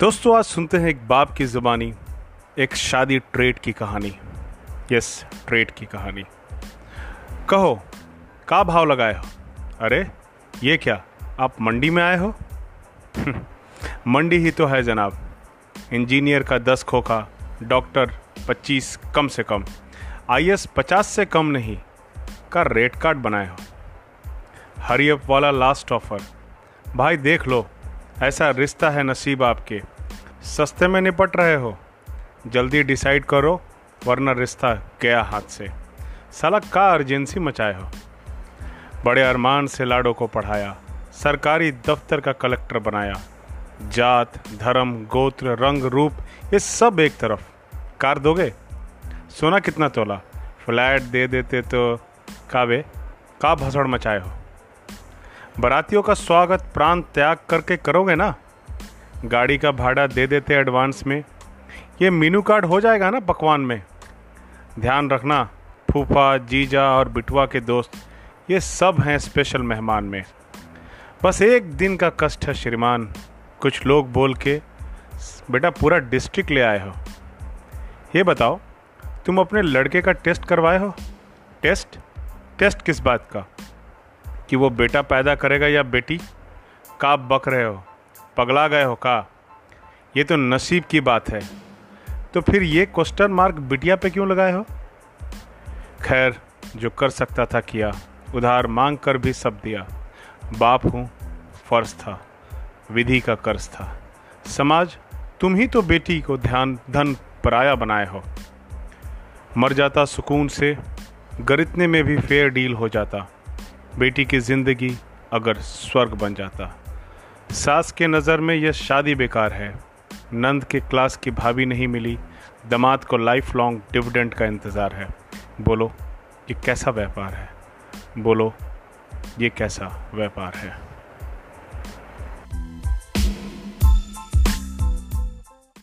दोस्तों, आज सुनते हैं एक बाप की ज़ुबानी, एक शादी ट्रेड की कहानी। यस, ट्रेड की कहानी। कहो, का भाव लगाए हो? अरे, ये क्या, आप मंडी में आए हो? मंडी ही तो है जनाब। इंजीनियर का दस खोखा, डॉक्टर पच्चीस कम से कम आई एस पचास से कम नहीं, का रेट कार्ड बनाए हो। हरियप वाला लास्ट ऑफ़र भाई देख लो ऐसा रिश्ता है नसीब आपके। सस्ते में निपट रहे हो। जल्दी डिसाइड करो, वरना रिश्ता गया हाथ से। साला का अर्जेंसी मचाए हो। बड़े अरमान से लाडो को पढ़ाया, सरकारी दफ्तर का कलेक्टर बनाया। जात, धर्म, गोत्र, रंग, रूप, ये सब एक तरफ़। कार दोगे? सोना कितना तोला? फ्लैट दे देते तो कावे का भसड़ मचाए हो? बारातियों का स्वागत प्राण त्याग करके करोगे ना? गाड़ी का भाड़ा दे देते एडवांस में। ये मीनू कार्ड हो जाएगा ना पकवान में? ध्यान रखना, फूफा, जीजा और बिटवा के दोस्त, ये सब हैं स्पेशल मेहमान में। बस एक दिन का कष्ट है श्रीमान। कुछ लोग बोल के, बेटा पूरा डिस्ट्रिक्ट ले आए हो। ये बताओ, तुम अपने लड़के का टेस्ट करवाए हो? टेस्ट टेस्ट किस बात का? कि वो बेटा पैदा करेगा या बेटी? का बक रहे हो, पगला गए हो का? ये तो नसीब की बात है। तो फिर ये क्वेश्चन मार्क बिटिया पे क्यों लगाए हो? खैर, जो कर सकता था किया, उधार मांग कर भी सब दिया। बाप हूँ, फ़र्ज़ था, विधि का कर्ज था। समाज, तुम ही तो बेटी को ध्यान, धन पराया बनाए हो। मर जाता सुकून से गरितने में भी फेयर डील हो जाता। बेटी की ज़िंदगी अगर स्वर्ग बन जाता। सास के नज़र में यह शादी बेकार है। नंद के क्लास की भाभी नहीं मिली। दमाद को लाइफ लॉन्ग डिविडेंट का इंतज़ार है। बोलो, ये कैसा व्यापार है? बोलो, ये कैसा व्यापार है?